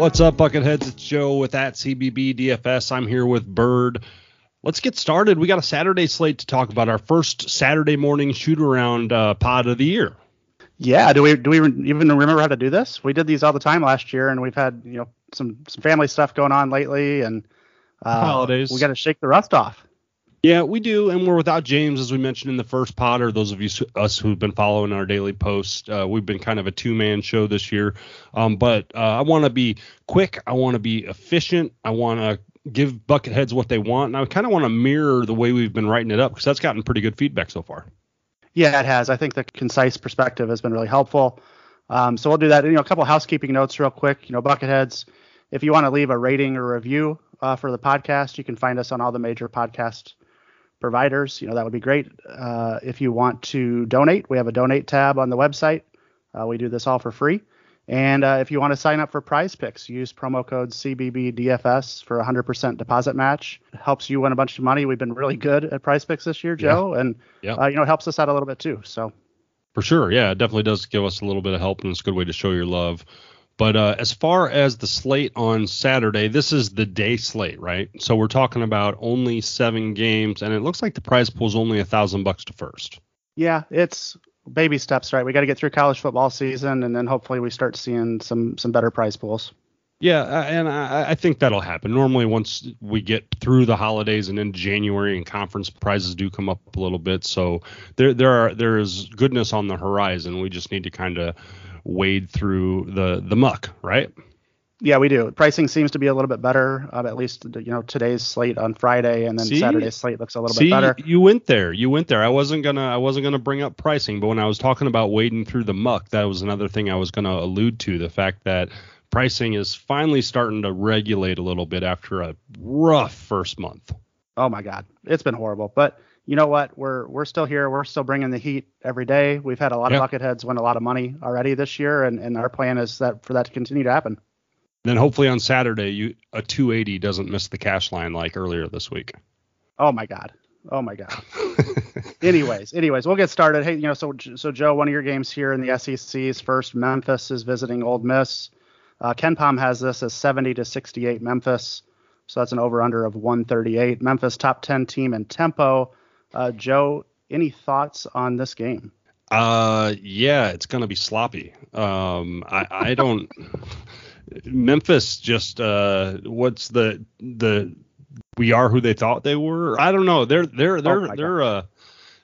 What's up, Bucketheads? It's Joe with that CBB DFS. I'm here with Bird. Let's get started. We got a Saturday slate to talk about our first Saturday morning shoot around uh, pod of the year. Yeah, do we do we even remember how to do this? We did these all the time last year, and we've had you know some some family stuff going on lately, and uh, holidays. We got to shake the rust off. Yeah, we do, and we're without James, as we mentioned in the first pod. Or those of you us who've been following our daily posts, uh, we've been kind of a two-man show this year. Um, but uh, I want to be quick. I want to be efficient. I want to give bucketheads what they want, and I kind of want to mirror the way we've been writing it up because that's gotten pretty good feedback so far. Yeah, it has. I think the concise perspective has been really helpful. Um, so we'll do that. You know, a couple housekeeping notes real quick. You know, bucketheads, if you want to leave a rating or review uh, for the podcast, you can find us on all the major podcast providers, you know, that would be great. Uh, if you want to donate, we have a donate tab on the website. Uh, we do this all for free. And uh, if you want to sign up for prize picks, use promo code CBBDFS for 100% deposit match. It helps you win a bunch of money. We've been really good at prize picks this year, Joe. Yeah. And, yeah. Uh, you know, it helps us out a little bit too. So, for sure. Yeah, it definitely does give us a little bit of help, and it's a good way to show your love. But uh, as far as the slate on Saturday, this is the day slate, right? So we're talking about only seven games, and it looks like the prize pool is only a thousand bucks to first. Yeah, it's baby steps, right? We got to get through college football season, and then hopefully we start seeing some some better prize pools. Yeah, and I, I, think that'll happen. Normally, once we get through the holidays and in January, and conference prizes do come up a little bit, so there there are there is goodness on the horizon. We just need to kind of wade through the the muck, right? Yeah, we do. Pricing seems to be a little bit better. Uh, at least you know today's slate on Friday, and then see, Saturday's slate looks a little see, bit better. You went there. You went there. I wasn't gonna. I wasn't gonna bring up pricing, but when I was talking about wading through the muck, that was another thing I was gonna allude to. The fact that pricing is finally starting to regulate a little bit after a rough first month. Oh my God, it's been horrible. But you know what? We're we're still here. We're still bringing the heat every day. We've had a lot of bucketheads win a lot of money already this year, and, and our plan is that for that to continue to happen. Then hopefully on Saturday, you a 280 doesn't miss the cash line like earlier this week. Oh my God. Oh my God. anyways, anyways, we'll get started. Hey, you know, so so Joe, one of your games here in the SEC's first, Memphis is visiting Ole Miss. Uh, KenPom has this as 70 to 68 Memphis. So that's an over under of 138. Memphis top 10 team in tempo. Uh, Joe, any thoughts on this game? Uh, yeah, it's gonna be sloppy. Um, I, I don't. Memphis just uh, what's the the we are who they thought they were. I don't know. They're they're they're oh they're uh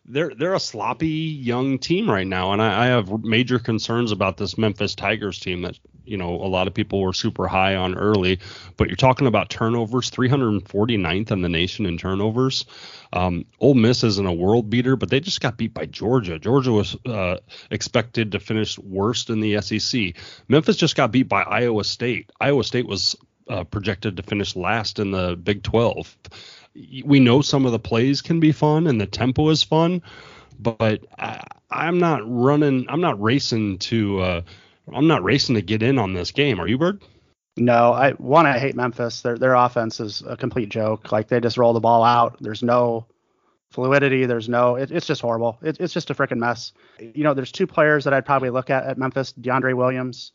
they're they're a sloppy young team right now, and I, I, have major concerns about this Memphis Tigers team that you know a lot of people were super high on early. But you're talking about turnovers, 349th in the nation in turnovers. Um, Ole Miss isn't a world beater, but they just got beat by Georgia. Georgia was uh, expected to finish worst in the SEC. Memphis just got beat by Iowa State. Iowa State was uh, projected to finish last in the Big 12 we know some of the plays can be fun and the tempo is fun, but I, am not running. I'm not racing to. Uh, I'm not racing to get in on this game. Are you, Bird? No, I one I hate Memphis. Their their offense is a complete joke. Like they just roll the ball out. There's no fluidity. There's no. It, it's just horrible. It, it's just a freaking mess. You know, there's two players that I'd probably look at at Memphis. DeAndre Williams,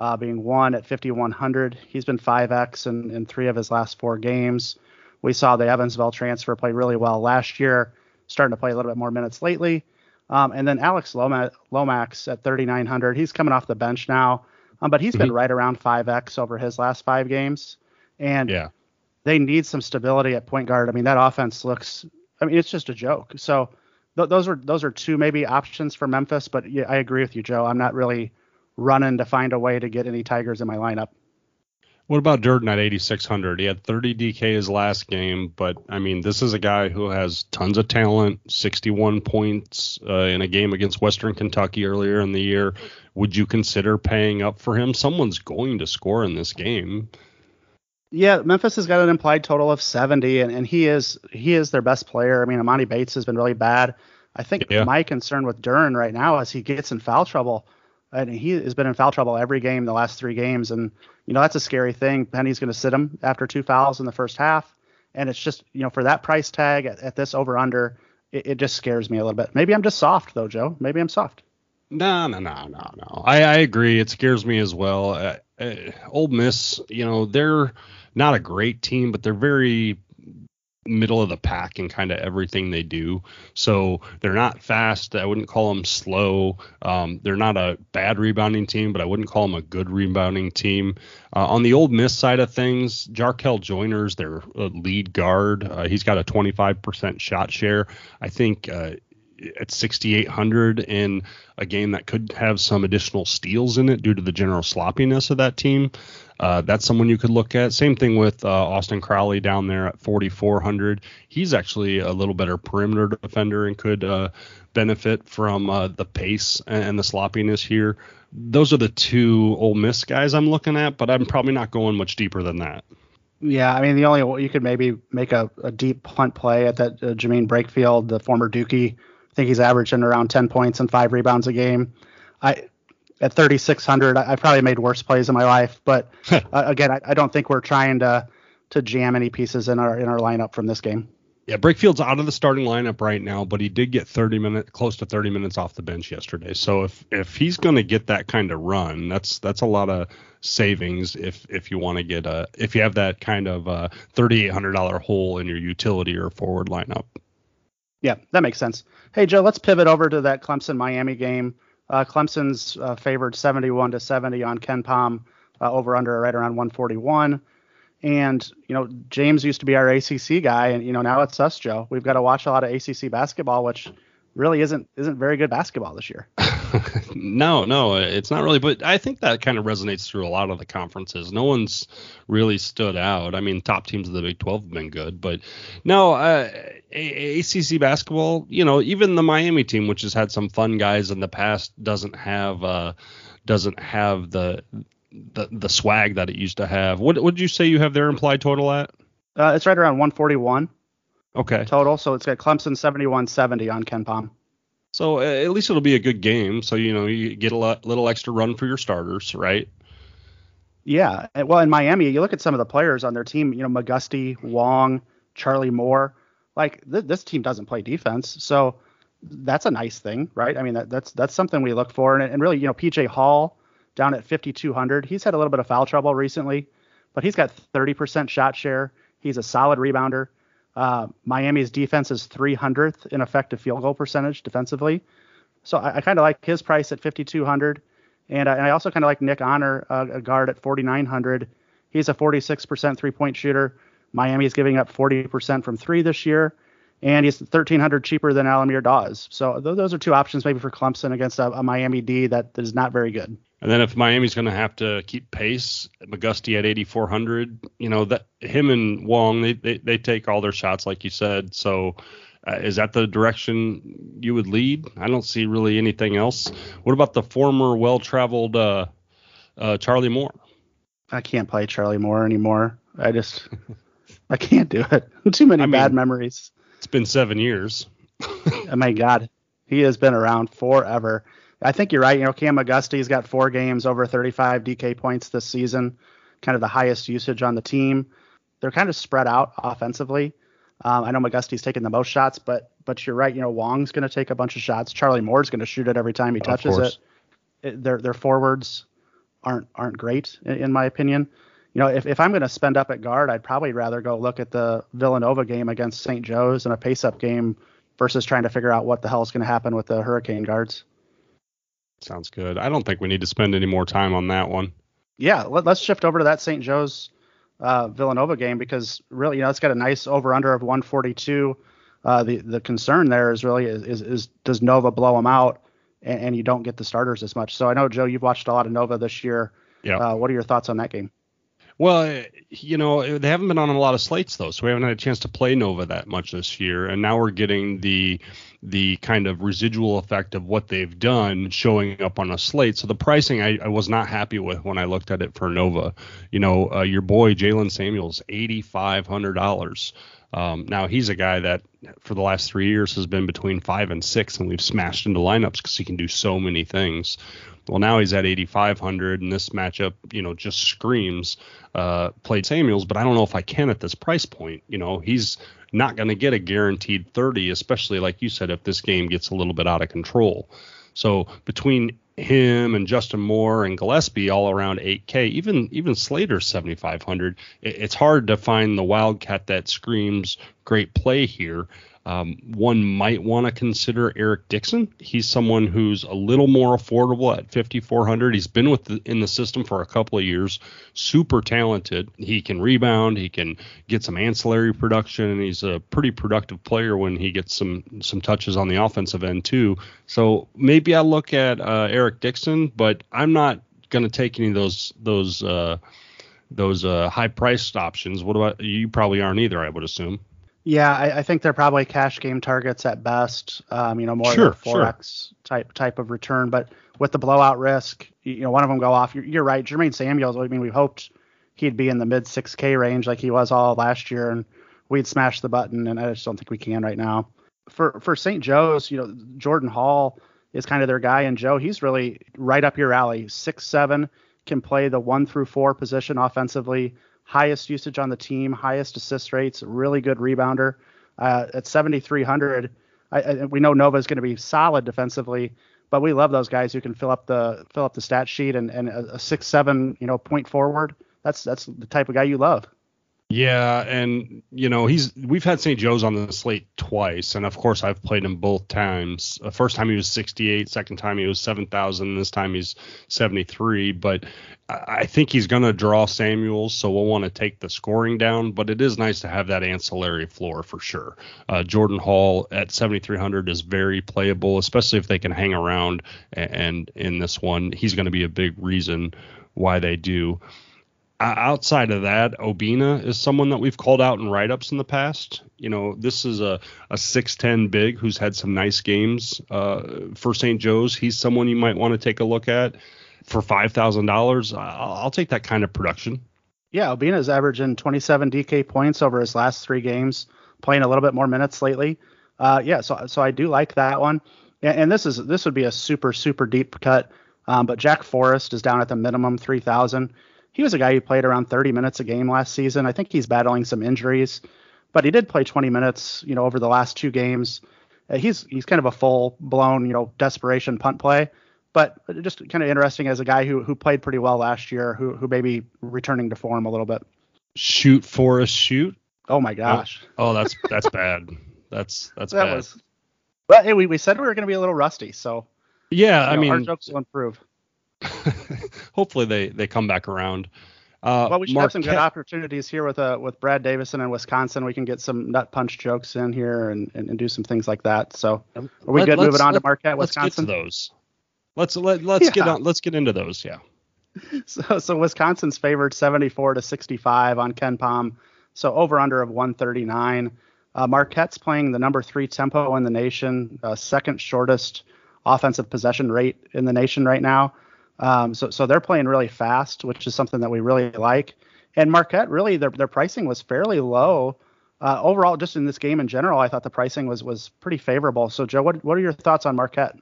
uh, being one at 5100. He's been 5x in, in three of his last four games. We saw the Evansville transfer play really well last year, starting to play a little bit more minutes lately. Um, and then Alex Lomax at 3,900. He's coming off the bench now, um, but he's mm-hmm. been right around 5x over his last five games. And yeah. they need some stability at point guard. I mean, that offense looks. I mean, it's just a joke. So th- those are those are two maybe options for Memphis. But yeah, I agree with you, Joe. I'm not really running to find a way to get any Tigers in my lineup. What about Duren at 8,600? He had 30 DK his last game, but I mean, this is a guy who has tons of talent, 61 points uh, in a game against Western Kentucky earlier in the year. Would you consider paying up for him? Someone's going to score in this game. Yeah, Memphis has got an implied total of 70, and, and he is he is their best player. I mean, Emoni Bates has been really bad. I think yeah. my concern with Duren right now is he gets in foul trouble and he has been in foul trouble every game the last three games, and you know that's a scary thing. Penny's going to sit him after two fouls in the first half, and it's just you know for that price tag at, at this over under, it, it, just scares me a little bit. Maybe I'm just soft though, Joe. Maybe I'm soft. No, no, no, no, no. I, I agree. It scares me as well. Uh, uh, Ole Miss, you know, they're not a great team, but they're very middle of the pack in kind of everything they do. So they're not fast. I wouldn't call them slow. Um, they're not a bad rebounding team, but I wouldn't call them a good rebounding team. Uh, on the Ole Miss side of things, Jarkel Joiner's their uh, lead guard. Uh, he's got a 25% shot share. I think uh, at 6,800 in a game that could have some additional steals in it due to the general sloppiness of that team. Uh, that's someone you could look at. Same thing with uh, Austin Crowley down there at 4,400. He's actually a little better perimeter defender and could uh, benefit from uh, the pace and the sloppiness here. Those are the two Ole Miss guys I'm looking at, but I'm probably not going much deeper than that. Yeah, I mean the only you could maybe make a, a deep punt play at that uh, Jaemyn Brakefield, the former Dookie think he's averaging around 10 points and five rebounds a game. I at 3600, I, I probably made worse plays in my life, but uh, again, I, I, don't think we're trying to to jam any pieces in our in our lineup from this game. Yeah, Brakefield's out of the starting lineup right now, but he did get 30 minutes, close to 30 minutes off the bench yesterday. So if if he's going to get that kind of run, that's that's a lot of savings. If if you want to get a if you have that kind of uh, $3,800 hole in your utility or forward lineup. Yeah, that makes sense. Hey Joe, let's pivot over to that Clemson Miami game. Uh, Clemson's uh, favored 71 to 70 on KenPom, uh, over under right around 141. And you know, James used to be our ACC guy, and you know now it's us, Joe. We've got to watch a lot of ACC basketball, which really isn't isn't very good basketball this year. no, no, it's not really. But I think that kind of resonates through a lot of the conferences. No one's really stood out. I mean, top teams of the Big 12 have been good, but no, uh, ACC basketball. You know, even the Miami team, which has had some fun guys in the past, doesn't have uh, doesn't have the the the swag that it used to have. What would you say you have their implied total at? Uh, it's right around 141. Okay. Total. So it's got Clemson 71-70 on KenPom. So at least it'll be a good game. So you know you get a lot, little extra run for your starters, right? Yeah. Well, in Miami, you look at some of the players on their team. You know, McGusty, Wong, Charlie Moore. Like th- this team doesn't play defense, so that's a nice thing, right? I mean, that, that's that's something we look for. And, and really, you know, PJ Hall down at 5,200. He's had a little bit of foul trouble recently, but he's got 30% shot share. He's a solid rebounder. Uh, Miami's defense is 300th in effective field goal percentage defensively. So I, I kind of like his price at 5,200. And, uh, and I also kind of like Nick Honor, uh, a guard at 4,900. He's a 46% three point shooter. Miami is giving up 40% from three this year. And he's 1,300 cheaper than Al-Amir Dawes. So th- those are two options maybe for Clemson against a, a Miami D that is not very good. And then if Miami's going to have to keep pace, McGusty at 8,400, you know that him and Wong they, they, they take all their shots like you said. So uh, is that the direction you would lead? I don't see really anything else. What about the former well-traveled uh, uh, Charlie Moore? I can't play Charlie Moore anymore. I just I can't do it. Too many I bad mean, memories. It's been seven years. oh my God, he has been around forever. I think you're right. You know, Cam McGusty's got four games over 35 DK points this season, kind of the highest usage on the team. They're kind of spread out offensively. Um, I know McGusty's taking the most shots, but but you're right. You know, Wong's going to take a bunch of shots. Charlie Moore's going to shoot it every time he touches it. it. Their their forwards aren't aren't great in, in my opinion. You know, if, if I'm going to spend up at guard, I'd probably rather go look at the Villanova game against St. Joe's and a pace up game versus trying to figure out what the hell is going to happen with the Hurricane guards. Sounds good. I don't think we need to spend any more time on that one. Yeah, let, us shift over to that St. Joe's uh, Villanova game because really, you know, it's got a nice over under of 142. Uh, the the concern there is really is, is, is does Nova blow them out and, and, you don't get the starters as much. So I know Joe, you've watched a lot of Nova this year. Yeah. Uh, what are your thoughts on that game? Well, you know, they haven't been on a lot of slates though, so we haven't had a chance to play Nova that much this year, and now we're getting the the kind of residual effect of what they've done showing up on a slate. So the pricing I, I was not happy with when I looked at it for Nova. You know, uh, your boy Jalen Samuels, eighty five hundred dollars. Um, now he's a guy that for the last three years has been between five and six, and we've smashed into lineups because he can do so many things. Well, now he's at 8,500, and this matchup, you know, just screams uh, played Samuels, but I don't know if I can at this price point. You know, he's not going to get a guaranteed 30, especially like you said, if this game gets a little bit out of control. So between him and Justin Moore and Gillespie all around 8K. Even even Slater's 7,500. It's hard to find the Wildcat that screams great play here. Um, one might want to consider Eric Dixon. He's someone who's a little more affordable at 5400. He's been with the, in the system for a couple of years. Super talented. He can rebound. He can get some ancillary production, and he's a pretty productive player when he gets some some touches on the offensive end too. So maybe I look at uh, Eric Dixon, but I'm not going to take any of those those uh, those uh, high priced options. What about you? Probably aren't either. I would assume. Yeah, I, I, think they're probably cash game targets at best. Um, you know, more sure, forex sure. type type of return. But with the blowout risk, you know, one of them go off. You're, you're right, Jermaine Samuels. I mean, we hoped he'd be in the mid 6K range like he was all last year, and we'd smash the button. And I just don't think we can right now. For for St. Joe's, you know, Jordan Hall is kind of their guy, and Joe, he's really right up your alley. Six seven, can play the one through four position offensively highest usage on the team, highest assist rates, really good rebounder. Uh, at 7,300, I, I, we know Nova is going to be solid defensively, but we love those guys who can fill up the fill up the stat sheet and, and a, a six seven you know point forward. That's that's the type of guy you love. Yeah, and you know he's we've had St. Joe's on the slate twice, and of course I've played him both times. The first time he was 68, second time he was 7,000, this time he's 73. But I think he's going to draw Samuels, so we'll want to take the scoring down. But it is nice to have that ancillary floor for sure. Uh, Jordan Hall at 7,300 is very playable, especially if they can hang around. And in this one, he's going to be a big reason why they do outside of that, Obinna is someone that we've called out in write ups in the past. You know, this is a, a 6'10 big who's had some nice games uh, for St. Joe's. He's someone you might want to take a look at for $5,000. I'll, I'll take that kind of production. Yeah, Obinna's averaging 27 DK points over his last three games, playing a little bit more minutes lately. Uh, yeah, so so I do like that one. And, and this is this would be a super super deep cut. Um, but Jack Forrest is down at the minimum 3,000 he was a guy who played around 30 minutes a game last season. I think he's battling some injuries, but he did play 20 minutes, you know, over the last two games. Uh, he's he's kind of a full blown, you know, desperation punt play, but just kind of interesting as a guy who who played pretty well last year, who who may be returning to form a little bit. Shoot for a shoot. Oh my gosh. Oh, oh that's that's bad. That's that's that bad. Was, but hey, we, we said we were going to be a little rusty, so yeah, I know, mean, our jokes will improve. Hopefully they they come back around. Uh, well, we should Marquette, have some good opportunities here with uh with Brad Davison in Wisconsin. We can get some nut punch jokes in here and, and, and do some things like that. So are we let, good moving on to Marquette, Wisconsin? Let's get to those. Let's let let's yeah. get on let's get into those. Yeah. So so Wisconsin's favored 74 to 65 on KenPom. So over under of 139. Uh, Marquette's playing the number three tempo in the nation, uh, second shortest offensive possession rate in the nation right now. Um, so so they're playing really fast, which is something that we really like. And Marquette really their their pricing was fairly low. Uh, overall, just in this game in general, I thought the pricing was was pretty favorable. So Joe, what what are your thoughts on Marquette?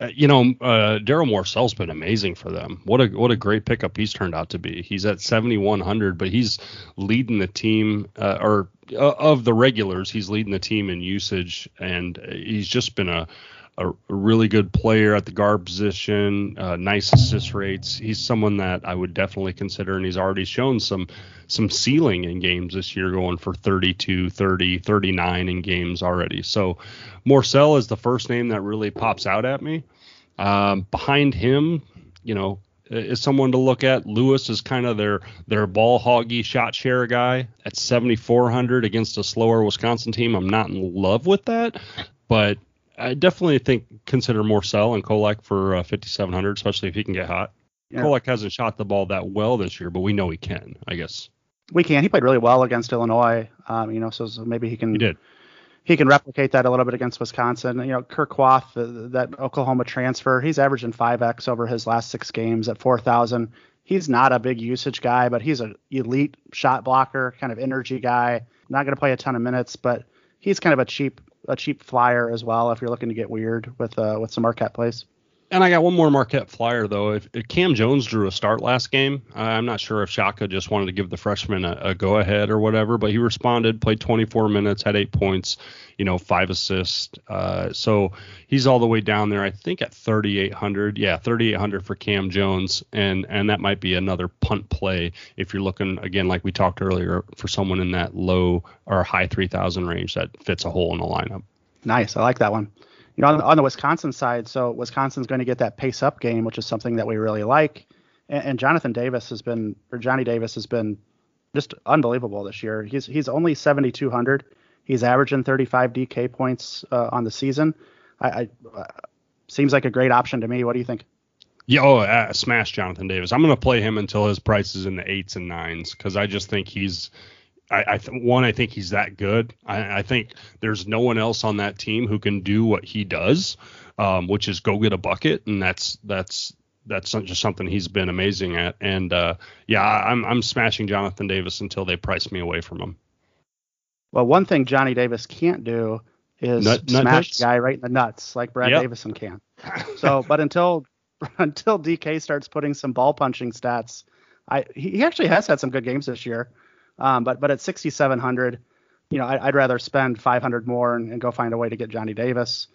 Uh, you know, uh, Darryl Morsell's been amazing for them. What a what a great pickup he's turned out to be. He's at 7100, but he's leading the team, uh, or uh, of the regulars, he's leading the team in usage, and he's just been a a, really good player at the guard position, uh, nice assist rates. He's someone that I would definitely consider, and he's already shown some some ceiling in games this year, going for 32, 30, 39 in games already. So Morsell is the first name that really pops out at me. Um, behind him, you know, is someone to look at. Lewis is kind of their their ball hoggy shot share guy at 7400 against a slower Wisconsin team. I'm not in love with that, but I definitely think consider Morsell and Kolek for uh, 5700, especially if he can get hot. Yeah. Kolek hasn't shot the ball that well this year, but we know he can. I guess we can. He played really well against Illinois. Um, you know, so, so, maybe he can. He did. He can replicate that a little bit against Wisconsin. You know, Kur Kuath, uh, that Oklahoma transfer, he's averaging 5x over his last six games at 4,000. He's not a big usage guy, but he's an elite shot blocker, kind of energy guy. Not going to play a ton of minutes, but he's kind of a cheap a cheap flyer as well if you're looking to get weird with uh, with some Marquette plays. And I got one more Marquette flyer though. If, if Cam Jones drew a start last game, I'm not sure if Shaka just wanted to give the freshman a, a go ahead or whatever, but he responded, played 24 minutes, had eight points, you know, five assists. Uh, so he's all the way down there, I think at 3,800. Yeah, 3,800 for Cam Jones, and and that might be another punt play if you're looking again, like we talked earlier, for someone in that low or high 3,000 range that fits a hole in the lineup. Nice, I like that one you know, on, on, the Wisconsin side, so Wisconsin's going to get that pace up game, which is something that we really like. And, and, Jonathan Davis has been, or Johnny Davis has been just unbelievable this year. He's he's only 7,200. He's averaging 35 DK points uh, on the season. I, I uh, seems like a great option to me. What do you think? Yeah, oh, uh, smash Jonathan Davis. I'm going to play him until his price is in the eights and nines because I just think he's I, I th- one, I think he's that good. I, I, think there's no one else on that team who can do what he does, um, which is go get a bucket, and that's that's that's just something he's been amazing at. And uh, yeah, I'm I'm smashing Jonathan Davis until they price me away from him. Well, one thing Johnny Davis can't do is nut, nut smash hits? guy right in the nuts like Brad yep. Davison can. So, but until until DK starts putting some ball punching stats, I he actually has had some good games this year. Um, but but at 6,700, you know, I, would rather spend 500 more and, and, go find a way to get Johnny Davis.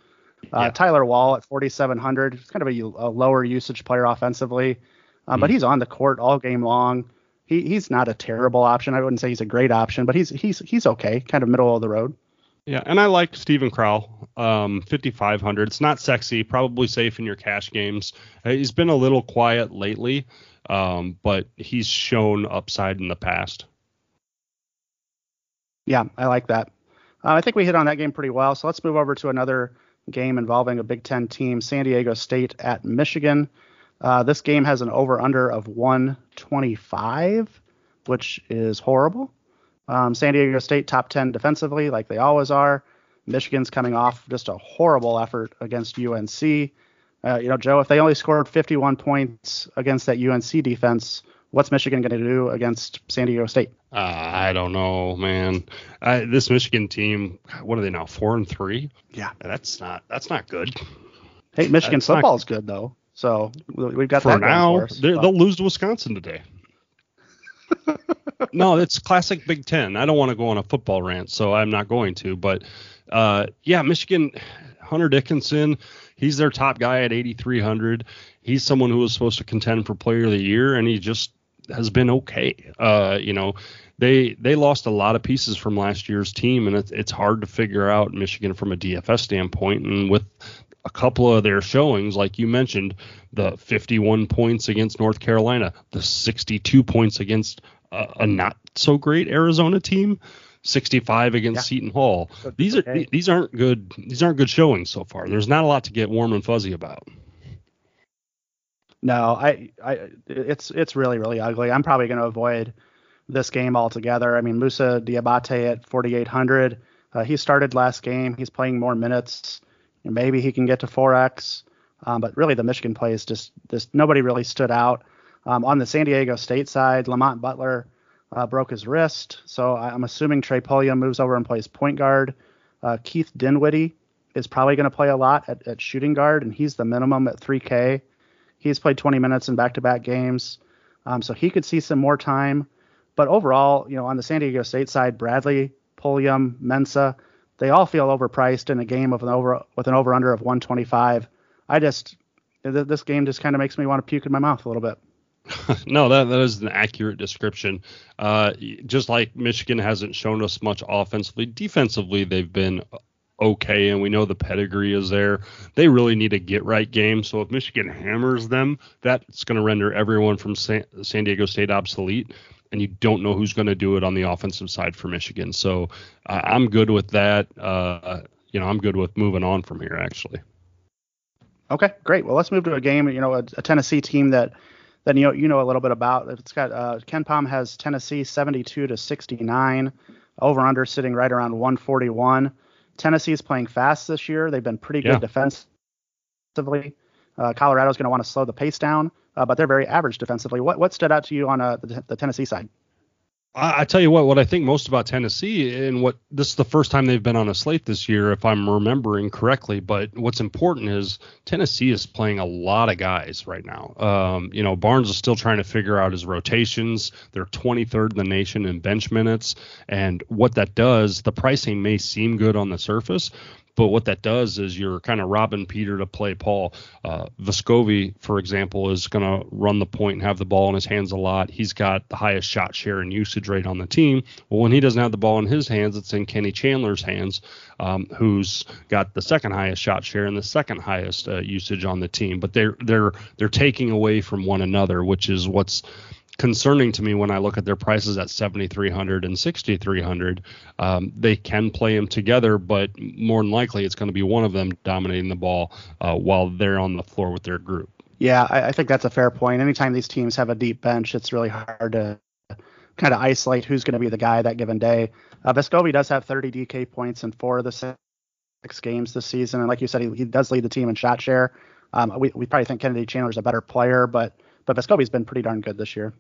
Uh, yeah. Tyler Wahl at 4,700, it's kind of a, a, lower usage player offensively, um, mm. but he's on the court all game long. He, he's not a terrible option. I wouldn't say he's a great option, but he's he's he's okay, kind of middle of the road. Yeah, and I like Steven Crowl, um, 5,500. It's not sexy, probably safe in your cash games. Uh, he's been a little quiet lately, um, but he's shown upside in the past. Yeah, I like that. Uh, I think we hit on that game pretty well. So let's move over to another game involving a Big Ten team, San Diego State at Michigan. Uh, this game has an over under of 125, which is horrible. Um, San Diego State top 10 defensively, like they always are. Michigan's coming off just a horrible effort against UNC. Uh, you know, Joe, if they only scored 51 points against that UNC defense, what's Michigan going to do against San Diego State? Uh, I don't know, man. I, this Michigan team, what are they now? Four and three. Yeah, that's not that's not good. Hey, Michigan that's football is good though, so we've got for that now. For us, they'll lose to Wisconsin today. no, it's classic Big Ten. I don't want to go on a football rant, so I'm not going to. But uh, yeah, Michigan, Hunter Dickinson, he's their top guy at 8,300. He's someone who was supposed to contend for Player of the Year, and he just has been okay. Uh, you know, they they lost a lot of pieces from last year's team, and it's it's hard to figure out Michigan from a DFS standpoint. And with a couple of their showings, like you mentioned, the 51 points against North Carolina, the 62 points against a, a not so great Arizona team. 65 against yeah. Seton Hall. These are okay. these aren't good these aren't good showings so far. There's not a lot to get warm and fuzzy about. No, I, I, it's it's really really ugly. I'm probably going to avoid this game altogether. I mean, Moussa Diabate at 4,800. Uh, he started last game. He's playing more minutes. Maybe he can get to 4x. Um, but really, the Michigan play is just this. Nobody really stood out. Um, on the San Diego State side, Lamont Butler uh, broke his wrist, so I'm assuming Trey Pulliam moves over and plays point guard. Uh, Keith Dinwiddie is probably going to play a lot at, at shooting guard, and he's the minimum at 3K. He's played 20 minutes in back-to-back games, um, so he could see some more time. But overall, you know, on the San Diego State side, Bradley, Pulliam, Mensah, they all feel overpriced in a game of an over with an over/under of 125. I just this game just kind of makes me want to puke in my mouth a little bit. no, that that is an accurate description. Uh, just like Michigan hasn't shown us much offensively, defensively they've been okay, and we know the pedigree is there. They really need a get right game. So if Michigan hammers them, that's going to render everyone from San, San, Diego State obsolete, and you don't know who's going to do it on the offensive side for Michigan. So uh, I'm good with that. Uh, you know, I'm good with moving on from here actually. Okay, great. Well, let's move to a game. You know, a, a Tennessee team that that you know you know a little bit about. It's got uh, KenPom has Tennessee 72 to 69, over under sitting right around 141. Tennessee is playing fast this year. They've been pretty good yeah. defensively. Uh, Colorado's going to want to slow the pace down, uh, but they're very average defensively. What what stood out to you on uh, the, the, Tennessee side? I, I, tell you what, what I think most about Tennessee, and what this is the first time they've been on a slate this year, if I'm remembering correctly. But what's important is Tennessee is playing a lot of guys right now. Um, you know, Barnes is still trying to figure out his rotations. They're 23rd in the nation in bench minutes, and what that does, the pricing may seem good on the surface, but what that does is you're kind of robbing Peter to play Paul. Uh, Vescovi, for example, is going to run the point and have the ball in his hands a lot. He's got the highest shot share and usage rate on the team. Well, when he doesn't have the ball in his hands, it's in Kenny Chandler's hands, um, who's got the second highest shot share and the second highest uh, usage on the team. But they're they're they're taking away from one another, which is what's concerning to me when I look at their prices at 7,300 and 6,300. Um, they can play them together, but more than likely it's going to be one of them dominating the ball uh, while they're on the floor with their group. Yeah, I, I, think that's a fair point. Anytime these teams have a deep bench, it's really hard to kind of isolate who's going to be the guy that given day. Uh, Vescovi does have 30 DK points in four of the six games this season, and like you said, he, he does lead the team in shot share. Um, we, we probably think Kennedy Chandler's a better player, but but Vescovi's been pretty darn good this year.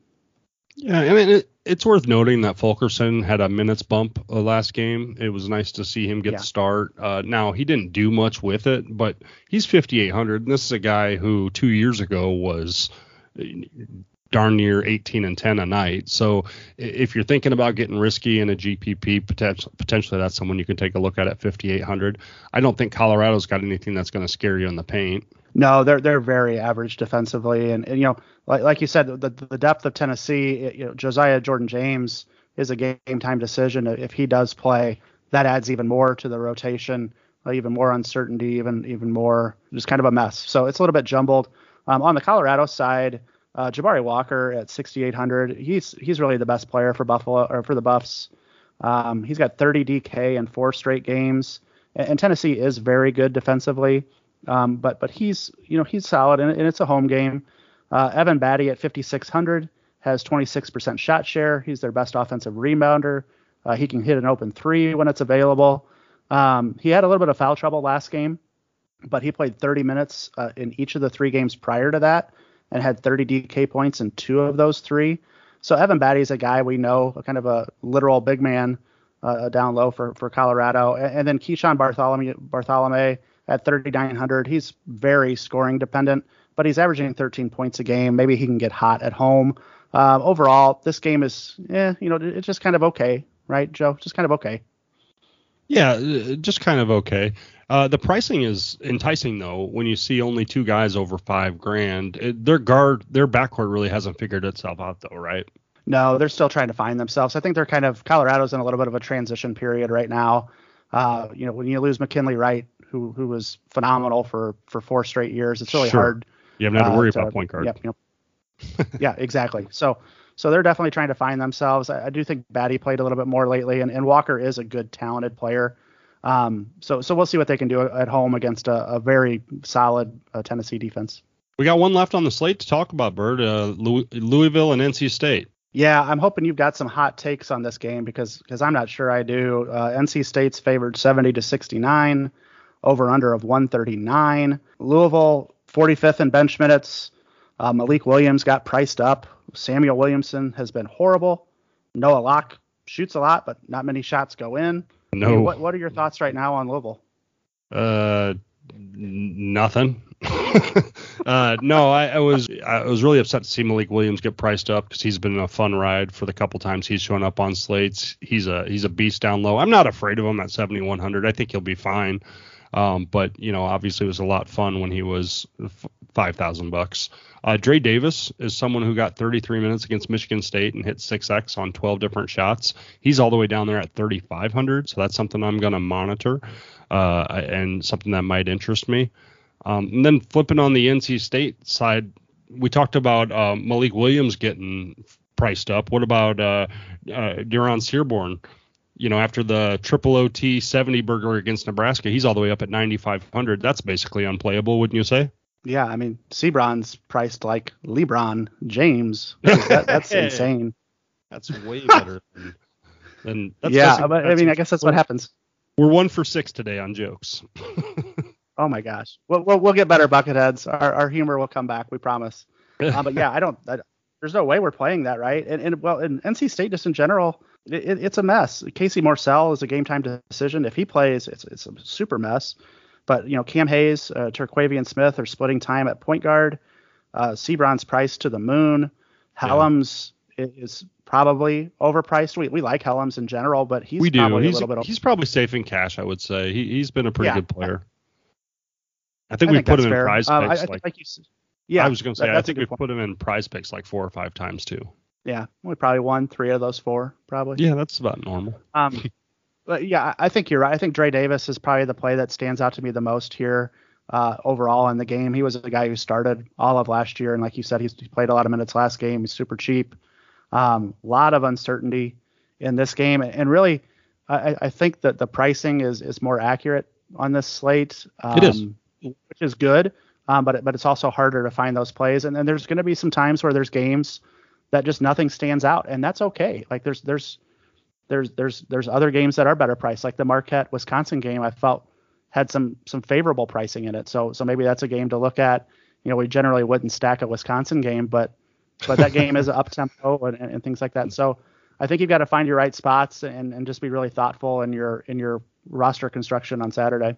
Yeah, I mean it, it's worth noting that Fulkerson had a minutes bump uh, last game. It was nice to see him get yeah. the start. Uh, now he didn't do much with it, but he's 5800, and this is a guy who two years ago was uh, darn near 18 and 10 a night. So if you're thinking about getting risky in a GPP, potentially, potentially that's someone you can take a look at at 5800. I don't think Colorado's got anything that's going to scare you in the paint. No, they're they're very average defensively, and, and you know, like like you said, the the depth of Tennessee, it, you know, Josiah Jordan James is a game time decision. If he does play, that adds even more to the rotation, uh, even more uncertainty, even even more just kind of a mess. So it's a little bit jumbled. Um, on the Colorado side, uh, Jabari Walker at 6,800, he's he's really the best player for Buffalo or for the Buffs. Um, he's got 30 DK in four straight games, and, and Tennessee is very good defensively. Um, but but he's you know he's solid and, and it's a home game. Uh, Evan Battey at 5600 has 26% shot share. He's their best offensive rebounder. Uh, he can hit an open three when it's available. Um, he had a little bit of foul trouble last game, but he played 30 minutes uh, in each of the three games prior to that and had 30 DK points in two of those three. So Evan Battey is a guy we know, a kind of a literal big man uh, down low for, for Colorado. And, and then Keeshawn Bartholomew, Bartholomew at 3,900. He's very scoring dependent, but he's averaging 13 points a game. Maybe he can get hot at home. Uh, overall, this game is, yeah, you know, it's just kind of okay, right, Joe? Just kind of okay. Yeah, uh, just kind of okay. Uh, the pricing is enticing though when you see only two guys over five grand. It, their guard, their backcourt really hasn't figured itself out though, right? No, they're still trying to find themselves. I think they're kind of Colorado's in a little bit of a transition period right now. Uh, you know, when you lose McKinley Wright, who who was phenomenal for for four straight years. It's really sure. hard. You haven't had to worry uh, to, about point guard. Yep, yep. yeah, exactly. So so they're definitely trying to find themselves. I, I do think Battey played a little bit more lately, and, and Walker is a good, talented player. Um, so so we'll see what they can do at home against a, a very solid uh, Tennessee defense. We got one left on the slate to talk about, Bird. Uh, Louisville and NC State. Yeah, I'm hoping you've got some hot takes on this game because because I'm not sure I do. Uh, NC State's favored 70 to 69 over under of 139. Louisville 45th in bench minutes. Uh, Malik Williams got priced up. Samuell Williamson has been horrible. Noah Locke shoots a lot, but not many shots go in. No. I mean, what What are your thoughts right now on Louisville? Uh, nothing. uh, no, I, I, was I was really upset to see Malik Williams get priced up because he's been a fun ride for the couple times he's shown up on slates. He's a he's a beast down low. I'm not afraid of him at 7100. I think he'll be fine. Um, but you know, obviously, it was a lot fun when he was five thousand bucks. Uh, Dre Davis is someone who got 33 minutes against Michigan State and hit 6x on 12 different shots. He's all the way down there at 3,500, so that's something I'm going to monitor uh, and something that might interest me. Um, and then flipping on the NC State side, we talked about uh, Malik Williams getting priced up. What about uh, uh, Dereon Seabron? You know, after the triple OT 70 burger against Nebraska, he's all the way up at 9,500. That's basically unplayable, wouldn't you say? Yeah, I mean, Seabron's priced like LeBron James. That, that's insane. That's way better than. than that's yeah, but I mean, I guess that's what happens. We're one for six today on jokes. oh my gosh, we'll, we'll, we'll get better bucketheads. Our, our humor will come back, we promise. Uh, but yeah, I don't. I, there's no way we're playing that right. And, and well, in NC State just in general, it, it's a mess. Casey Morsell is a game time decision. If he plays, it's it's a super mess. But you know, Cam Hayes, uh, Terquavion Smith are splitting time at point guard. Uh, Seabron's priced to the moon. Hellams yeah. is probably overpriced. We, we like Hellams in general, but he's we do. probably he's, a little bit. He's probably safe in cash, I would say. He he's been a pretty Yeah. good player. I think I we think put him in fair. prize Um, I, I picks like, like you, yeah, I was going to say that- I think we put him in prize picks like four or five times too. Yeah, we probably won three of those four, probably. Yeah, that's about normal. Um, but yeah, I think you're right. I think Dre Davis is probably the play that stands out to me the most here uh, overall in the game. He was the guy who started all of last year, and like you said, he's, he played a lot of minutes last game. He's super cheap. A um, lot of uncertainty in this game, and really, I, I think that the pricing is is more accurate on this slate. Um, It is. which is good. Um, but it- but it's also harder to find those plays, and then there's going to be some times where there's games that just nothing stands out, and that's okay. Like there's there's there's there's there's other games that are better priced, like the Marquette Wisconsin game. I felt had some some favorable pricing in it, so so maybe that's a game to look at. You know, we generally wouldn't stack a Wisconsin game, but but that game is up tempo and, and, and things like that. So I think you've got to find your right spots and, and just be really thoughtful in your in your roster construction on Saturday.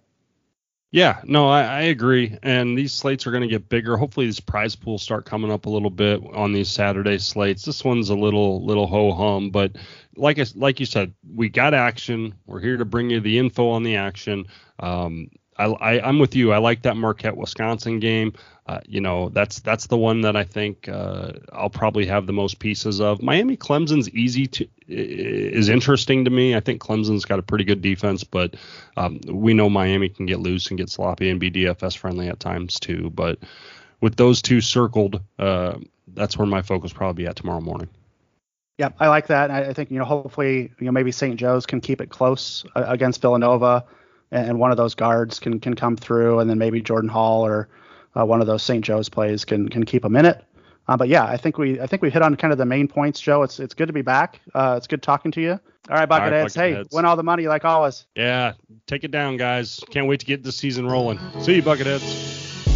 Yeah, no, I, I agree. And these slates are going to get bigger. Hopefully, these prize pools start coming up a little bit on these Saturday slates. This one's a little little ho hum, but like I, like you said, we got action. We're here to bring you the info on the action. Um, I, I I'm with you. I like that Marquette Wisconsin game. Uh, you know, that's that's the one that I think uh, I'll probably have the most pieces of. Miami Clemson's easy to is interesting to me. I think Clemson's got a pretty good defense, but um, we know Miami can get loose and get sloppy and be DFS friendly at times too. But with those two circled, uh, that's where my focus probably be at tomorrow morning. Yeah, I like that. I think you know hopefully you know maybe St. Joe's can keep it close uh, against Villanova, and one of those guards can can come through, and then maybe Jordan Hall or uh, one of those St. Joe's plays can can keep them in it. Uh, but yeah, I think we I think we hit on kind of the main points, Joe. It's it's good to be back. Uh, it's good talking to you. All right, All right, Bucketheads. hey, Bucketheads. win all the money like always. Yeah, take it down, guys. Can't wait to get the season rolling. See you, Bucketheads.